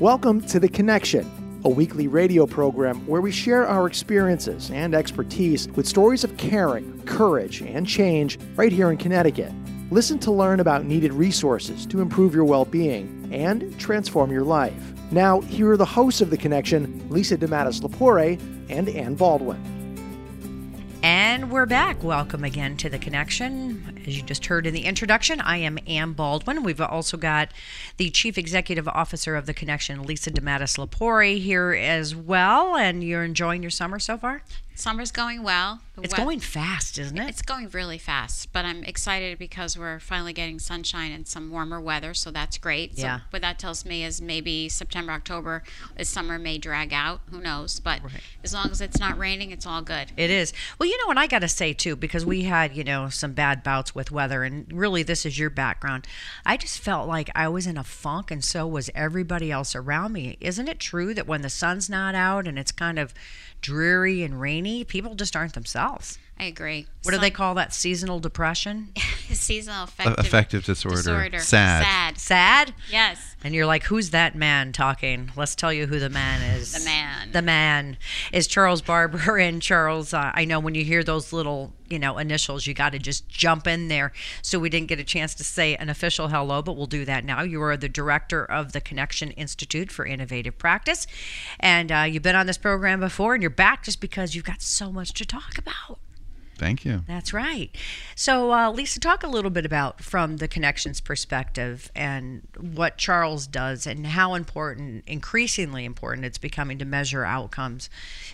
Welcome to The Connection, a weekly radio program where we share our experiences and expertise with stories of caring, courage, and change right here in Connecticut. Listen to learn about needed resources to improve your well being and transform your life. Now, here are the hosts of The Connection Lisa DeMattis Lapore and Ann Baldwin. And we're back. Welcome again to The Connection. As you just heard in the introduction, I am Ann Baldwin. We've also got the Chief Executive Officer of The Connection, Lisa DeMattis Lapori, here as well. And you're enjoying your summer so far? Summer's going well. The It's wea- going fast, isn't it? It's going really fast, but I'm excited because we're finally getting sunshine and some warmer weather, so that's great. So Yeah. what that tells me is maybe September, October, is summer may drag out. Who knows? But as long as it's not raining, it's all good. It is. Well, you know, what I got to say too, because we had, you know, some bad bouts with weather, and really this is your background. I just felt like I was in a funk, and so was everybody else around me. Isn't it true that when the sun's not out and it's kind of dreary and rainy, people just aren't themselves? I agree. What do they call that? Seasonal depression? Seasonal affective, affective disorder. disorder. Sad. Sad. Sad? Yes. And you're like, who's that man talking? Let's tell you who the man is. The man. The man is Charles Barber. And Charles, uh, I know when you hear those little, you know, initials, you got to just jump in there. So we didn't get a chance to say an official hello, but we'll do that now. You are the director of the Connection Institute for Innovative Practice. And uh, you've been on this program before, and you're back just because you've got so much to talk about. Thank you. That's right. So, uh, Lisa, talk a little bit about from the connections perspective and what Charles does and how important, increasingly important, it's becoming to measure outcomes.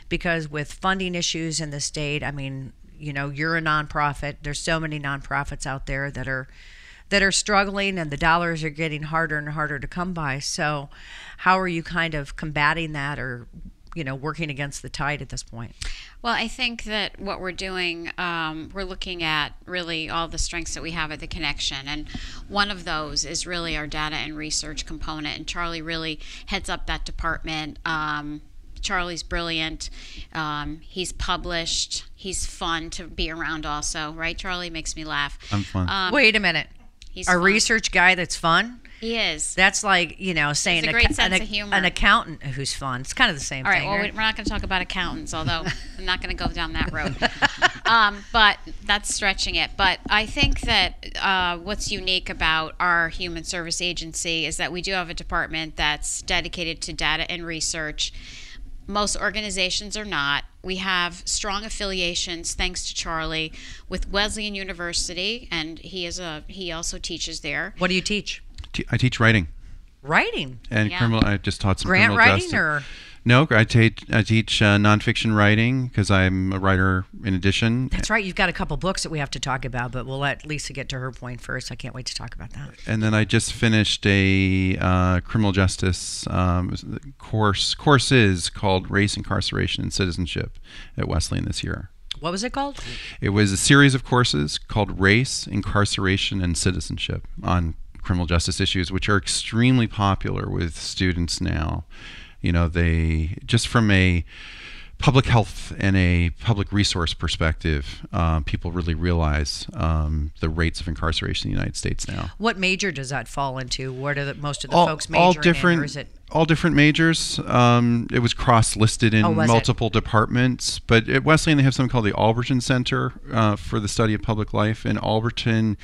Because with funding issues in the state, I mean, you know, you're a nonprofit. There's so many nonprofits out there that are that are struggling and the dollars are getting harder and harder to come by. So, how are you kind of combating that or you know, working against the tide at this point? Well, I think that what we're doing, um, we're looking at really all the strengths that we have at the connection. And one of those is really our data and research component. And Charlie really heads up that department. Um, Charlie's brilliant. Um, he's published. He's fun to be around, also, right? Charlie makes me laugh. I'm fun. Um, Wait a minute. he's a fun. research guy that's fun? He is. That's like, you know, saying a great an, sense ac- of humor. an accountant who's fun. It's kind of the same All right. thing. Well, right? we're not going to talk about accountants, although I'm not going to go down that road. um, but that's stretching it. But I think that uh, what's unique about our human service agency is that we do have a department that's dedicated to data and research. Most organizations are not. We have strong affiliations, thanks to Charlie, with Wesleyan University, and he is a he also teaches there. what do you teach? Te- I teach writing Writing. and Yeah. criminal. I just taught some Grant criminal writing justice. or No, I teach I teach uh, nonfiction writing because I'm a writer in addition. That's right. You've got a couple books that we have to talk about, but we'll let Lisa get to her point first. I can't wait to talk about that. And then I just finished a uh, criminal justice um, course courses called Race, Incarceration, and Citizenship at Wesleyan this year. What was it called? It was a series of courses called Race, Incarceration, and Citizenship on criminal justice issues, which are extremely popular with students now. You know, they just from a public health and a public resource perspective, uh, people really realize um, the rates of incarceration in the United States now. What major does that fall into? What are the, most of the all, folks majoring all in, different it? all different majors um, it was cross-listed in Oh, was it? multiple departments but at wesleyan they have something called the Allbritton center uh, for the study of public life and Allbritton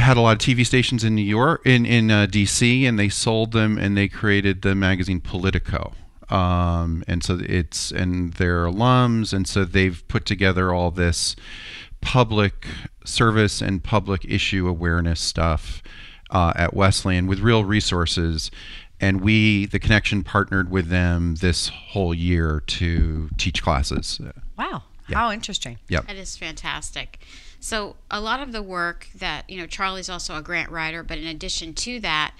had a lot of TV stations in New York, in in uh, DC, and they sold them, and they created the magazine Politico. Um, and so it's and they're alums, and so they've put together all this public service and public issue awareness stuff uh, at Wesleyan with real resources. And we, the connection, partnered with them this whole year to teach classes. Wow. How interesting. Yep. That is fantastic. So a lot of the work that you know, Charlie's also a grant writer, but in addition to that,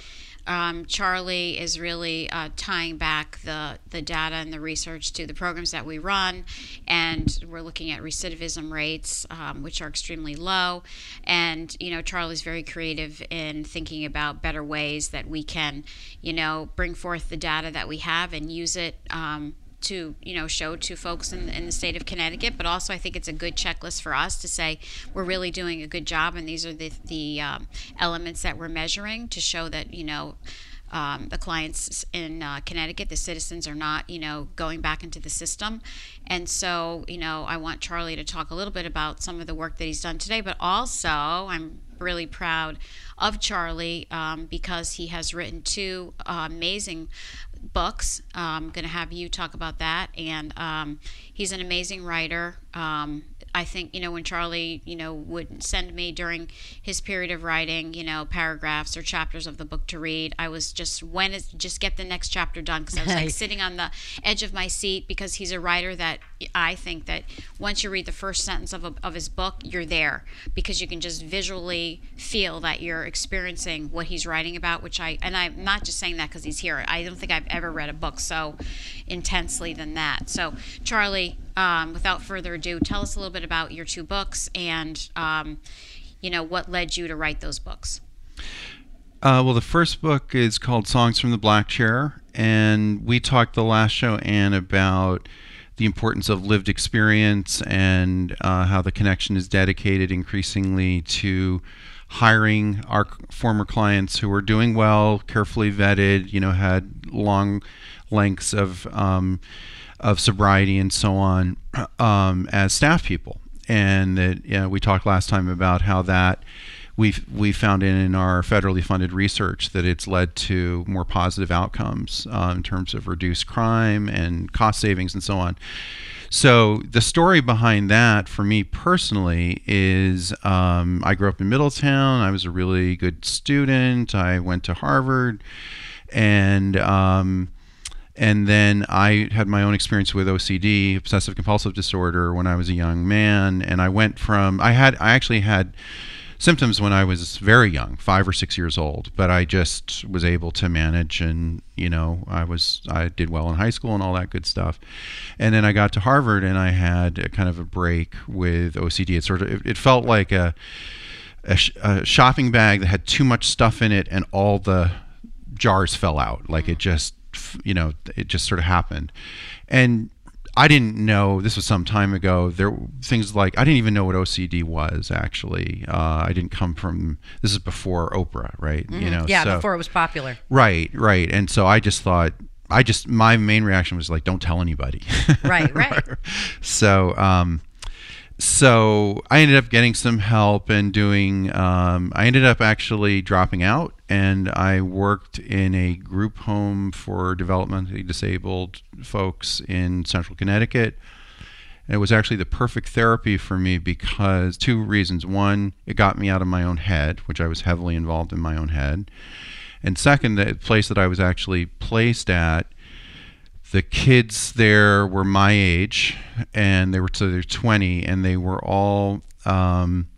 um, Charlie is really uh, tying back the, the data and the research to the programs that we run, and we're looking at recidivism rates, um, which are extremely low. And you know, Charlie's very creative in thinking about better ways that we can, you know, bring forth the data that we have and use it. Um, to you know show to folks in, in the state of Connecticut, but also I think it's a good checklist for us to say we're really doing a good job, and these are the the um, elements that we're measuring to show that you know. Um, the clients in uh, Connecticut, the citizens are not, you know, going back into the system. And so, you know, I want Charlie to talk a little bit about some of the work that he's done today, but also I'm really proud of Charlie um, because he has written two uh, amazing books. I'm going to have you talk about that. And um, he's an amazing writer. Um, I think, you know, when Charlie, you know, would send me during his period of writing, you know, paragraphs or chapters of the book to read, I was just, when is, just get the next chapter done because I was like sitting on the edge of my seat because he's a writer that I think that once you read the first sentence of, a, of his book, you're there because you can just visually feel that you're experiencing what he's writing about, which I, and I'm not just saying that because he's here. I don't think I've ever read a book so intensely than that. So, Charlie, um, without further ado, tell us a little bit about your two books and, um, you know, what led you to write those books. Uh, well, the first book is called Songs from the Black Chair, and we talked the last show, Anne, about the importance of lived experience and uh, how the connection is dedicated increasingly to hiring our former clients who were doing well, carefully vetted, you know, had long lengths of um, of sobriety and so on um, as staff people. And that you know, we talked last time about how that we we found in our federally funded research that it's led to more positive outcomes uh, in terms of reduced crime and cost savings and so on. So the story behind that for me personally is um, I grew up in Middletown. I was a really good student. I went to Harvard, and um, and then I had my own experience with OCD, obsessive compulsive disorder, when I was a young man. And I went from I had I actually had symptoms when I was very young, five or six years old, but I just was able to manage and, you know, I was, I did well in high school and all that good stuff. And then I got to Harvard and I had a kind of a break with OCD. It sort of, it, it felt like a, a, sh- a shopping bag that had too much stuff in it and all the jars fell out. Like it mm. just, you know, it just sort of happened. And I didn't know this was some time ago. There things like I didn't even know what OCD was actually. Uh, I didn't come from this is before Oprah, right? Mm-hmm. You know, yeah, so, before it was popular. Right, right. And so I just thought I just my main reaction was like, don't tell anybody. Right, right. so um, so I ended up getting some help and doing. Um, I ended up actually dropping out, and I worked in a group home for developmentally disabled folks in Central Connecticut. And it was actually the perfect therapy for me because two reasons. One, it got me out of my own head, which I was heavily involved in my own head. And second, the place that I was actually placed at the kids there were my age, and they were so they're 20, and they were all um,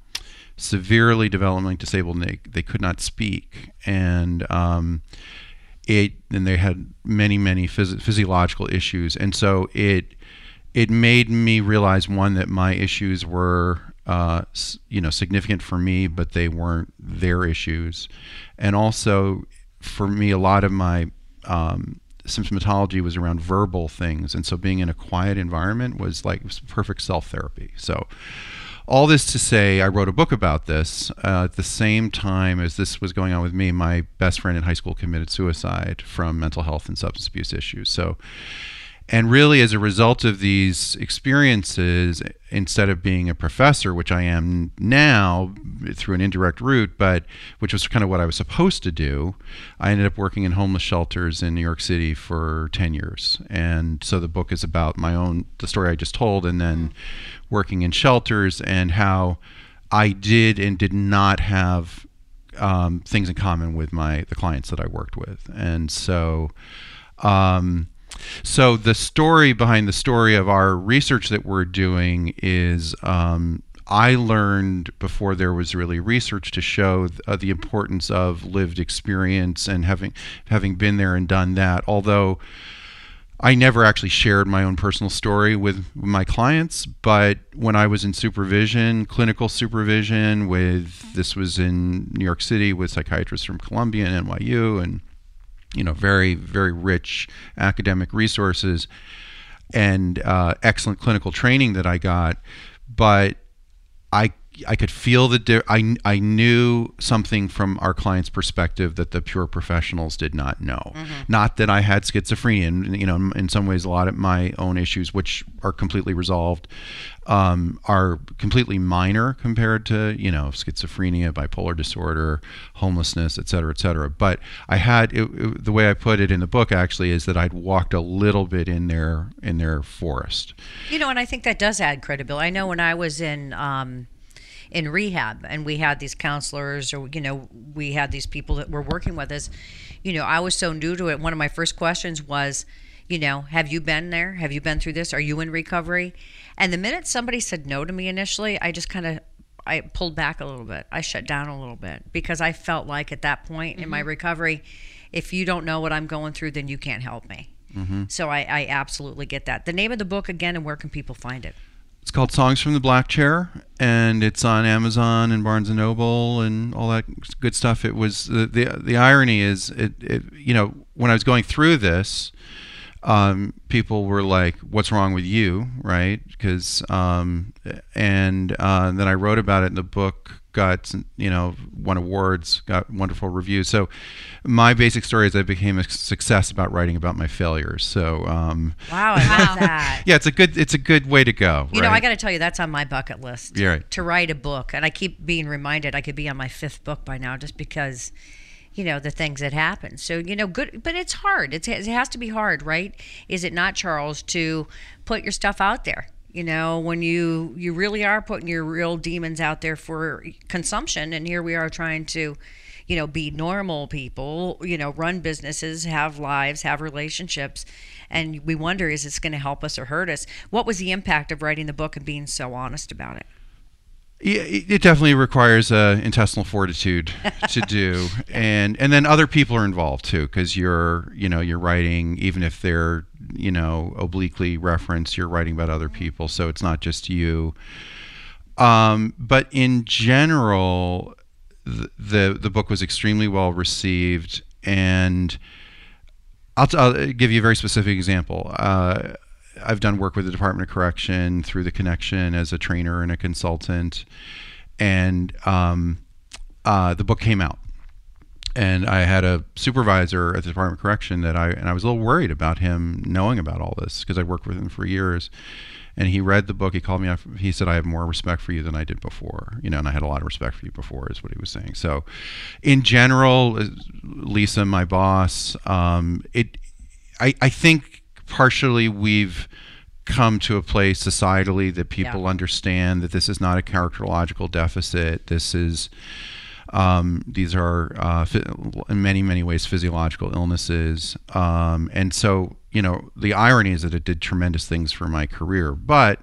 severely developmentally disabled. And they they could not speak, and um, it and they had many many phys- physiological issues, and so it it made me realize one that my issues were uh, you know significant for me, but they weren't their issues, and also for me a lot of my um, symptomatology was around verbal things and so being in a quiet environment was like was perfect self therapy so all this to say i wrote a book about this uh, at the same time as this was going on with me my best friend in high school committed suicide from mental health and substance abuse issues. So and really as a result of these experiences instead of being a professor which i am now through an indirect route but which was kind of what i was supposed to do i ended up working in homeless shelters in new york city for 10 years. And so the book is about my own the story i just told and then working in shelters and how i did and did not have um, things in common with my the clients that i worked with. And so um, so the story behind the story of our research that we're doing is um, I learned before there was really research to show uh, the importance of lived experience and having having been there and done that. Although I never actually shared my own personal story with my clients, but when I was in supervision, clinical supervision with this was in New York City with psychiatrists from Columbia and NYU and you know very very rich academic resources and uh, excellent clinical training that I got, but I I could feel the di- I I knew something from our client's perspective that the pure professionals did not know. Mm-hmm. Not that I had schizophrenia, and you know, in some ways, a lot of my own issues, which are completely resolved, um, are completely minor compared to you know schizophrenia, bipolar disorder, homelessness, et cetera, et cetera. But I had it, it- the way I put it in the book actually is that I'd walked a little bit in their in their forest. You know, and I think that does add credibility. I know when I was in um, in rehab and we had these counselors, or you know, we had these people that were working with us. You know, I was so new to it. One of my first questions was, you know, have you been there? Have you been through this? Are you in recovery? And the minute somebody said no to me initially, I just kind of I pulled back a little bit. I shut down a little bit because I felt like at that point in my mm-hmm. recovery, if you don't know what I'm going through, then you can't help me. Mm-hmm. So I, I absolutely get that. The name of the book again, and where can people find it? It's called Songs from the Black Chair, and it's on Amazon and Barnes and Noble and all that good stuff. It was the the, the irony is it, it you know when I was going through this, um, people were like, "What's wrong with you?" Right? Because um, and uh, then I wrote about it in the book. Got you know won awards, got wonderful reviews. So my basic story is I became a success about writing about my failures. So um, Wow, I love that. yeah, it's a good it's a good way to go. You know, I got to tell you, that's on my bucket list. Yeah, right. To write a book, and I keep being reminded I could be on my fifth book by now, just because, you know, the things that happen. So you know, good, but it's hard. It's, it has to be hard, right? Is it not, Charles, to put your stuff out there? You know, when you you really are putting your real demons out there for consumption, and here we are trying to. You know, be normal people, you know, run businesses, have lives, have relationships. And we wonder is this going to help us or hurt us? What was the impact of writing the book and being so honest about it? Yeah, it it definitely requires uh, intestinal fortitude to do, and and then other people are involved too, because you're you know you're writing even if they're you know obliquely referenced, you're writing about other people, so it's not just you. Um, but in general, the, the the book was extremely well received, and I'll, t- I'll give you a very specific example. Uh, I've done work with the Department of Correction through the connection as a trainer and a consultant, and um, uh, the book came out. And I had a supervisor at the Department of Correction that I and I was a little worried about him knowing about all this because I worked with him for years. And he read the book. He called me up. He said, "I have more respect for you than I did before." You know, and I had a lot of respect for you before, is what he was saying. So, in general, uh, Lisa, my boss, um, it, I, I think partially we've come to a place societally that people Yeah. understand that this is not a characterological deficit. This is um, these are uh, in many many ways physiological illnesses, um, and so you know the irony is that it did tremendous things for my career, but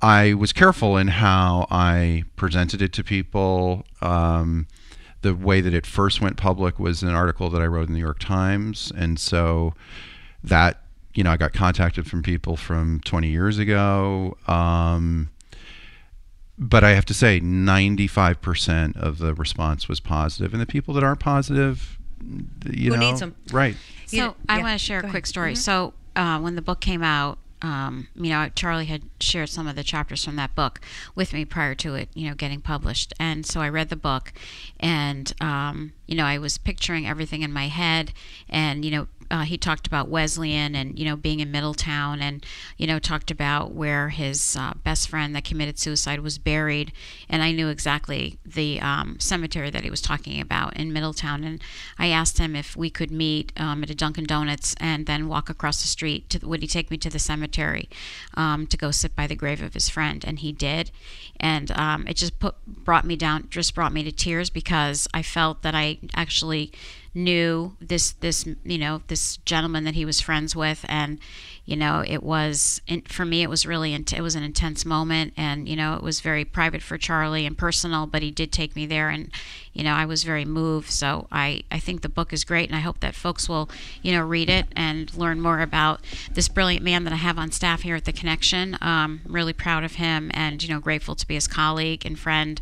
I was careful in how I presented it to people. Um, the way that it first went public was an article that I wrote in the New York Times, and so that you know I got contacted from people from 20 years ago. Um, but I have to say, 95% of the response was positive, and the people that aren't positive, you Who know, needs 'em? right? So You- I yeah, want to share go a ahead. quick story. So uh, when the book came out, um, you know, Charlie had shared some of the chapters from that book with me prior to it, you know, getting published. And so I read the book, and um, you know, I was picturing everything in my head, and you know. Uh, he talked about Wesleyan and you know being in Middletown and you know talked about where his uh, best friend that committed suicide was buried. And I knew exactly the um, cemetery that he was talking about in Middletown. And I asked him if we could meet um, at a Dunkin' Donuts and then walk across the street to would he take me to the cemetery um, to go sit by the grave of his friend? And he did. And um, it just put brought me down just brought me to tears because I felt that I actually knew this this you know this gentleman that he was friends with. And you know it was for me it was really it was an intense moment. And you know it was very private for Charlie and personal but he did take me there. And you know I was very moved. So I I think the book is great and I hope that folks will you know read it and learn more about this brilliant man that I have on staff here at the connection. Um, really proud of him and you know grateful to be his colleague and friend.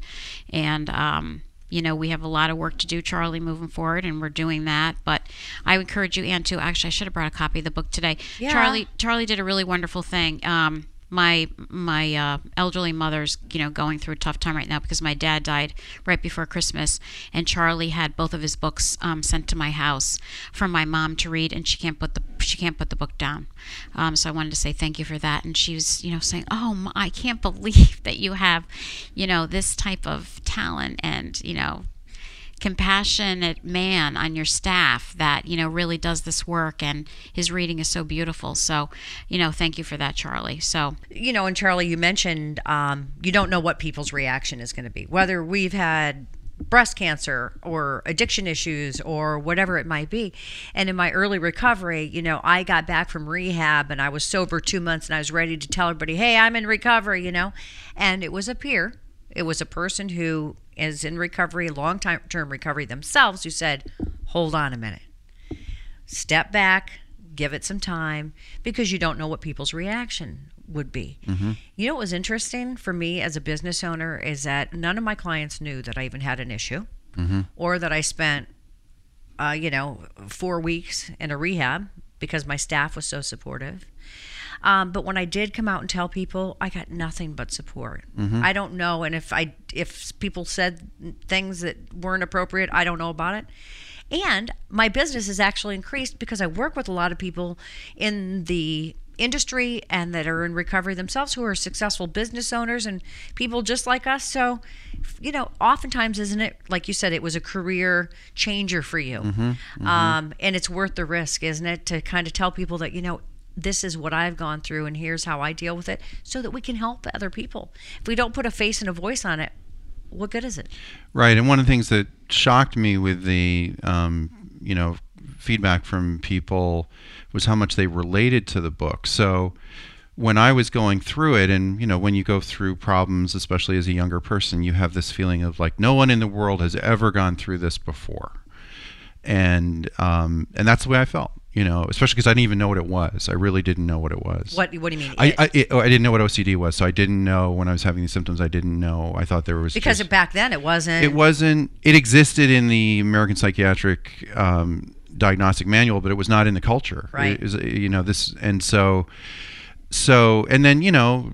And um, you know, we have a lot of work to do, Charlie, moving forward, and we're doing that. But I encourage you, Ann, to actually, I should have brought a copy of the book today. Yeah. Charlie, Charlie did a really wonderful thing. Um, my my uh, elderly mother's you know going through a tough time right now because my dad died right before Christmas and Charlie had both of his books um, sent to my house for my mom to read and she can't put the she can't put the book down. Um, so I wanted to say thank you for that. And she was you know saying oh I can't believe that you have you know this type of talent and you know compassionate man on your staff that you know really does this work and his reading is so beautiful so you know thank you for that charlie so you know and charlie you mentioned um, you don't know what people's reaction is going to be whether we've had breast cancer or addiction issues or whatever it might be. And in my early recovery, you know, I got back from rehab and I was sober two months and I was ready to tell everybody, hey, I'm in recovery, you know. And it was a peer, it was a person who is in recovery, long term recovery themselves, who said, hold on a minute, step back, give it some time, because you don't know what people's reaction would be. Mm-hmm. You know what was interesting for me as a business owner is that none of my clients knew that I even had an issue mm-hmm. or that I spent, uh, you know, four weeks in a rehab because my staff was so supportive. Um, but when I did come out and tell people, I got nothing but support. Mm-hmm. I don't know, and if I if people said things that weren't appropriate, I don't know about it. And my business has actually increased because I work with a lot of people in the industry and that are in recovery themselves who are successful business owners and people just like us. So, you know, oftentimes, isn't it, like you said, it was a career changer for you. Mm-hmm, mm-hmm. Um, and it's worth the risk, isn't it, to kind of tell people that, you know, this is what I've gone through and here's how I deal with it so that we can help other people. If we don't put a face and a voice on it, what good is it? Right. And one of the things that shocked me with the, um, you know, feedback from people was how much they related to the book. So when I was going through it, and you know, when you go through problems, especially as a younger person, you have this feeling of like no one in the world has ever gone through this before, and um, and that's the way I felt you know, especially because I didn't even know what it was. I really didn't know what it was. What What do you mean? I I, it, oh, I, didn't know what OCD was, so I didn't know when I was having these symptoms. I didn't know. I thought there was because just, back then it wasn't. It wasn't. It existed in the American Psychiatric um, Diagnostic Manual, but it was not in the culture. Right. You know this, and so, so, and then you know,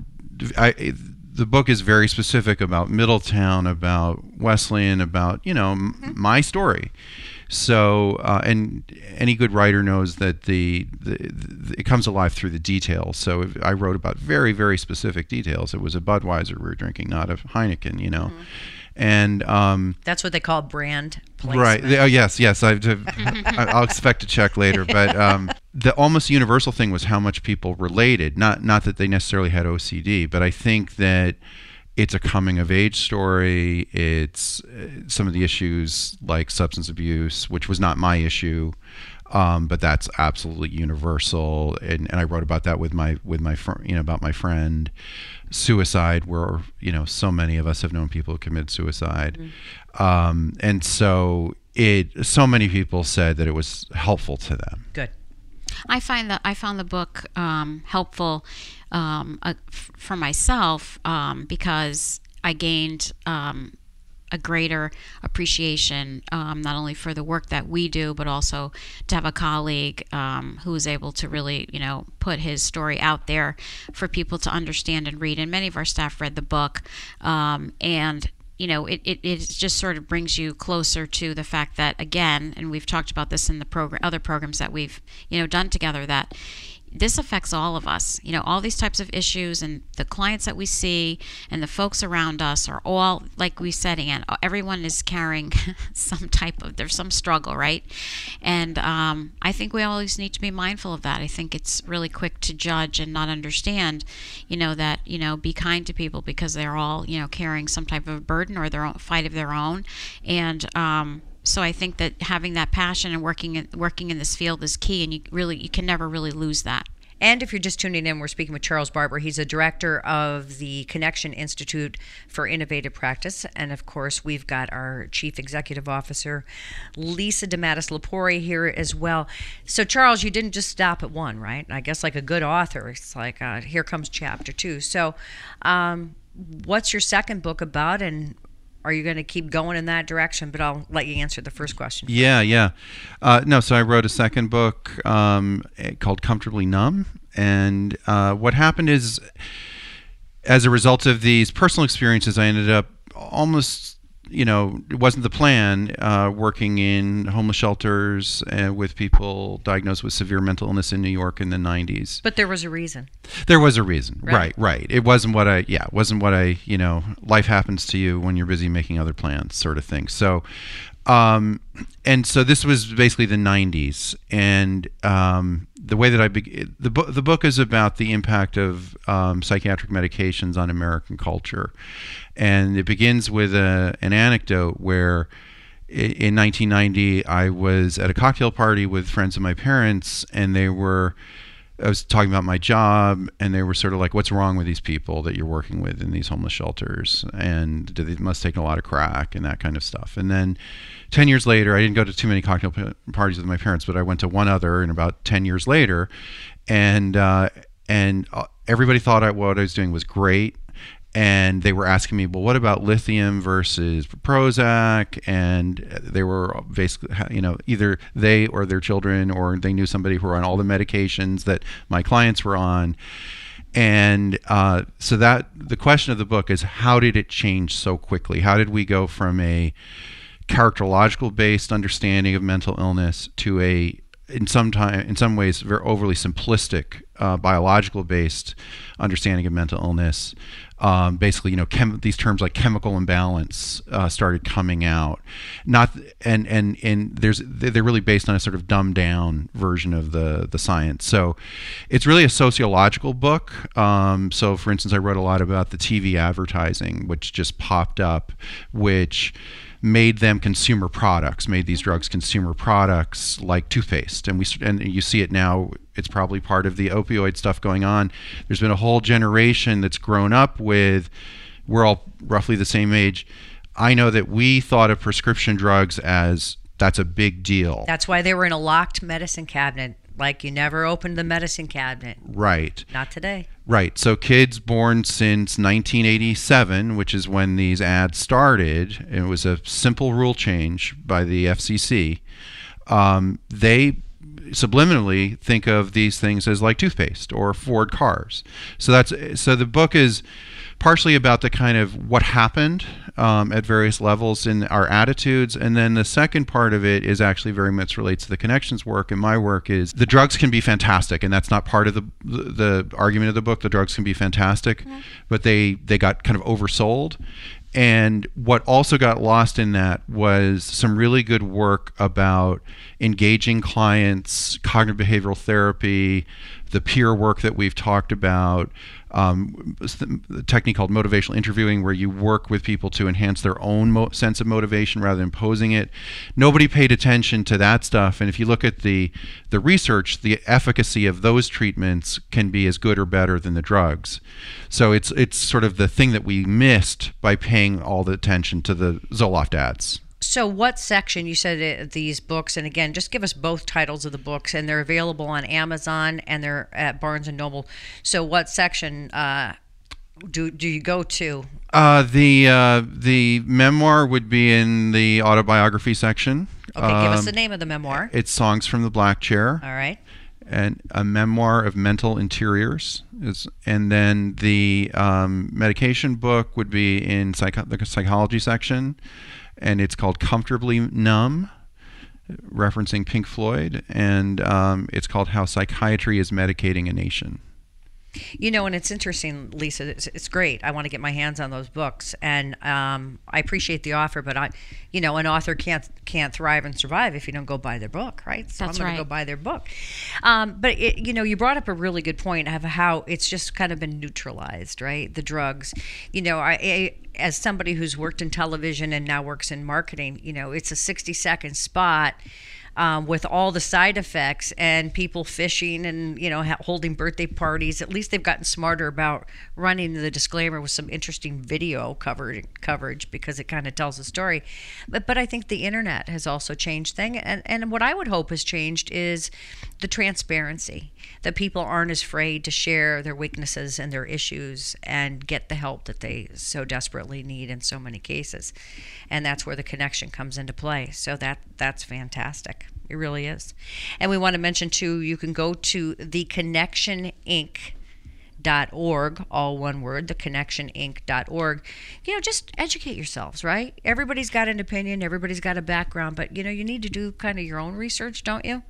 I. The book is very specific about Middletown, about Wesleyan, about you know mm-hmm. my story, so, uh, and any good writer knows that the, the, the, it comes alive through the details. So I wrote about very, very specific details. It was a Budweiser we were drinking, not a Heineken, you know. Mm-hmm. And um, that's what they call brand placement. Right. Oh, yes, yes. I, I'll expect a check later. But um, the almost universal thing was how much people related. Not, not that they necessarily had OCD, but I think that it's a coming of age story. It's uh, some of the issues like substance abuse, which was not my issue, um, but that's absolutely universal. And, and I wrote about that with my with my fr- you know about my friend. Suicide, where you know so many of us have known people who commit suicide, mm-hmm. um, and so it so many people said that it was helpful to them. Good. I find that I found the book um, helpful um, for myself um, because I gained um, a greater appreciation um, not only for the work that we do, but also to have a colleague um, who is able to really, you know, put his story out there for people to understand and read. And many of our staff read the book, um, and you know, it, it, it just sort of brings you closer to the fact that, again, and we've talked about this in the program, other programs that we've, you know, done together, that this affects all of us. You know, all these types of issues and the clients that we see and the folks around us are all, like we said, and everyone is carrying some type of, there's some struggle, right? And um, I think we always need to be mindful of that. I think it's really quick to judge and not understand, you know, that, you know, be kind to people because they're all, you know, carrying some type of burden or their own fight of their own. And, um, So I think that having that passion and working in, working in this field is key, and you really you can never really lose that. And if you're just tuning in, we're speaking with Charles Barber. He's a director of the Connection Institute for Innovative Practice. And of course, we've got our chief executive officer, Lisa DeMattis Lapori, here as well. So, Charles, you didn't just stop at one, right? I guess, like a good author, it's like, uh, here comes chapter two. So, um, what's your second book about? And are you going to keep going in that direction? But I'll let you answer the first question. Yeah, yeah. Uh, no, so I wrote a second book um, called Comfortably Numb. And uh, what happened is, as a result of these personal experiences, I ended up almost you know, it wasn't the plan uh, working in homeless shelters uh, with people diagnosed with severe mental illness in New York in the 90s. But there was a reason. There was a reason. Right. Right, right. It wasn't what I, yeah, it wasn't what I, you know, life happens to you when you're busy making other plans, sort of thing. So, um, and so this was basically the 90s. And um, the way that I, be- the, book the book is about the impact of um, psychiatric medications on American culture and it begins with a, an anecdote where in 1990 I was at a cocktail party with friends of my parents and they were I was talking about my job and they were sort of like what's wrong with these people that you're working with in these homeless shelters? And they must take a lot of crack and that kind of stuff. And then 10 years later I didn't go to too many cocktail parties with my parents but I went to one other and about 10 years later and uh, and uh, everybody thought I, what I was doing was great and they were asking me, well, what about lithium versus Prozac? And they were basically, you know, either they or their children, or they knew somebody who were on all the medications that my clients were on. And uh, so that the question of the book is, how did it change so quickly? How did we go from a characterological based understanding of mental illness to a in some time in some ways very overly simplistic uh, biological based understanding of mental illness um, basically, you know, chem- these terms like chemical imbalance uh, started coming out. Not and and and there's they're really based on a sort of dumbed down version of the the science. So it's really a sociological book. Um, so, for instance, I wrote a lot about the TV advertising, which just popped up, which made them consumer products, made these drugs consumer products like toothpaste, and we and you see it now. It's probably part of the opioid stuff going on. There's been a whole generation that's grown up with. We're all roughly the same age. I know that we thought of prescription drugs as that's a big deal. That's why they were in a locked medicine cabinet like you never opened the medicine cabinet. Right. Not today. Right. So kids born since 1987, which is when these ads started, it was a simple rule change by the FCC. Um, they subliminally think of these things as like toothpaste or Ford cars. So that's so the book is partially about the kind of what happened um, at various levels in our attitudes, and then the second part of it is actually very much relates to the connections work. And my work is the drugs can be fantastic, and that's not part of the the, the argument of the book. The drugs can be fantastic, mm-hmm. but they they got kind of oversold. And what also got lost in that was some really good work about engaging clients, cognitive behavioral therapy, the peer work that we've talked about, um, a technique called motivational interviewing, where you work with people to enhance their own mo- sense of motivation rather than imposing it. Nobody paid attention to that stuff, and if you look at the the research, the efficacy of those treatments can be as good or better than the drugs. So it's it's sort of the thing that we missed by paying all the attention to the Zoloft ads. So, what section you said uh, these books? And again, just give us both titles of the books, and they're available on Amazon and they're at Barnes and Noble. So, what section uh, do do you go to? Uh, the uh, the memoir would be in the autobiography section. Okay, um, give us the um, name of the memoir. It's Songs from the Black Chair. All right. And a memoir of mental interiors is, and then the um, medication book would be in psych- the psychology section and it's called Comfortably Numb, referencing Pink Floyd, and um, it's called How Psychiatry is Medicating a Nation. You know, and it's interesting, Lisa. It's, it's great. I want to get my hands on those books, and um, I appreciate the offer. But I, you know, an author can't can't thrive and survive if you don't go buy their book, right? So That's I'm going to go buy their book. Um, but it, you know, you brought up a really good point of how it's just kind of been neutralized, right? The drugs. You know, I, I as somebody who's worked in television and now works in marketing, you know, it's a 60 second spot um, with all the side effects and people fishing and you know holding birthday parties. At least they've gotten smarter about running the disclaimer with some interesting video coverage coverage because it kind of tells a story. But but I think the internet has also changed thing, and and what I would hope has changed is the transparency that people aren't as afraid to share their weaknesses and their issues and get the help that they so desperately need in so many cases and that's where the connection comes into play so that that's fantastic it really is. And we want to mention too you can go to the connection inc dot org all one word the connection inc dot org. You know just educate yourselves right? Everybody's got an opinion everybody's got a background but you know you need to do kind of your own research don't you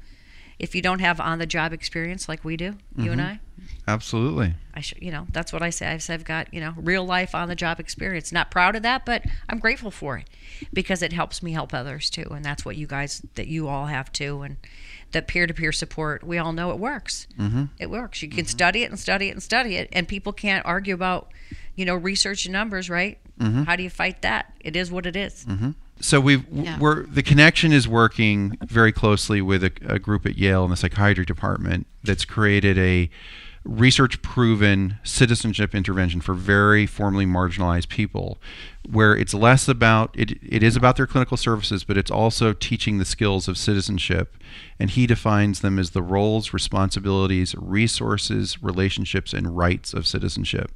if you don't have on the job experience like we do you and mm-hmm. i Absolutely. I should, you know, that's what I say. I say I've got, you know, real life on the job experience. Not proud of that, but I'm grateful for it because it helps me help others too. And that's what you guys, that you all have too. And the peer to peer support, we all know it works. Mm-hmm. It works. You can mm-hmm. study it and study it and study it. And people can't argue about, you know, research and numbers, right? Mm-hmm. How do you fight that? It is what it is. So we've Yeah. we're the connection is working very closely with a, a group at Yale in the psychiatry department that's created a research proven citizenship intervention for very formally marginalized people where it's less about it it is about their clinical services but it's also teaching the skills of citizenship. And he defines them as the roles responsibilities resources relationships and rights of citizenship.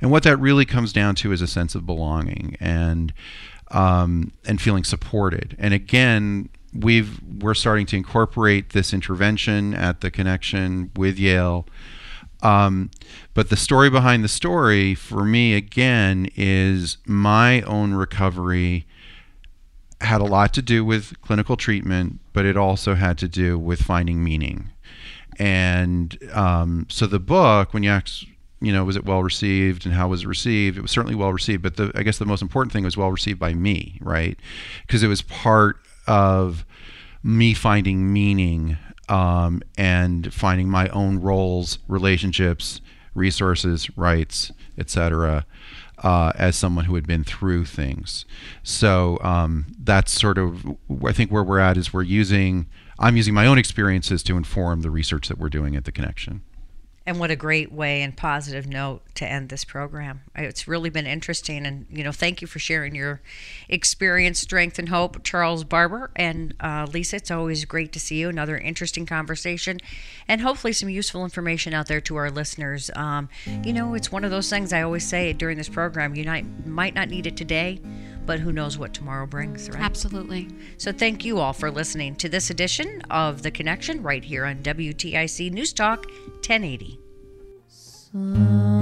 And what that really comes down to is a sense of belonging. And um, and feeling supported. And again, we've we're starting to incorporate this intervention at the connection with Yale. Um, but the story behind the story for me again is my own recovery had a lot to do with clinical treatment, but it also had to do with finding meaning. And um, so the book, when you ask, you know, was it well received and how was it received? It was certainly well received, but the, I guess the most important thing was well received by me, right? Because it was part of me finding meaning um, and finding my own roles, relationships, resources, rights, etc. Uh, as someone who had been through things, so um, that's sort of I think where we're at is we're using I'm using my own experiences to inform the research that we're doing at the connection. And what a great way and positive note to end this program. It's really been interesting. And, you know, thank you for sharing your experience, strength, and hope, Charles Barber. And uh, Lisa, it's always great to see you. Another interesting conversation and hopefully some useful information out there to our listeners. Um, you know, it's one of those things I always say during this program you might, might not need it today, but who knows what tomorrow brings, right? Absolutely. So thank you all for listening to this edition of The Connection right here on WTIC News Talk 1080. Over